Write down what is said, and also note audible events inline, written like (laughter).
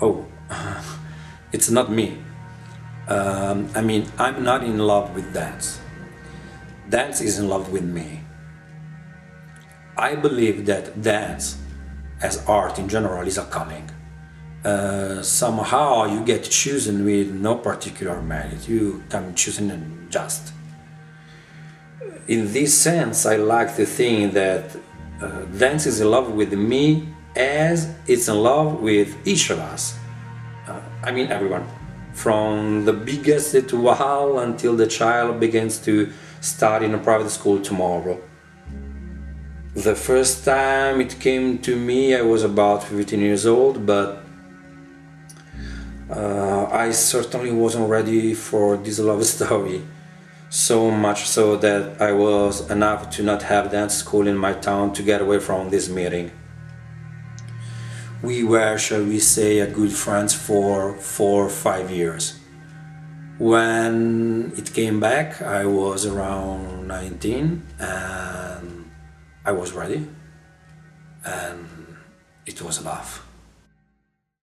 Oh, (laughs) it's not me. Um, I mean, I'm not in love with dance. Dance is in love with me. I believe that dance, as art in general, is a calling. Uh, somehow you get chosen with no particular merit. You come chosen and just. In this sense, I like to think that uh, dance is in love with me as it's in love with each of us. Uh, I mean, everyone. From the biggest wow until the child begins to study in a private school tomorrow. The first time it came to me, I was about 15 years old, but uh, I certainly wasn't ready for this love (laughs) story. So much so that I was enough to not have dance school in my town to get away from this meeting. We were, shall we say, a good friends for four or five years. When it came back, I was around 19 and I was ready, and it was love.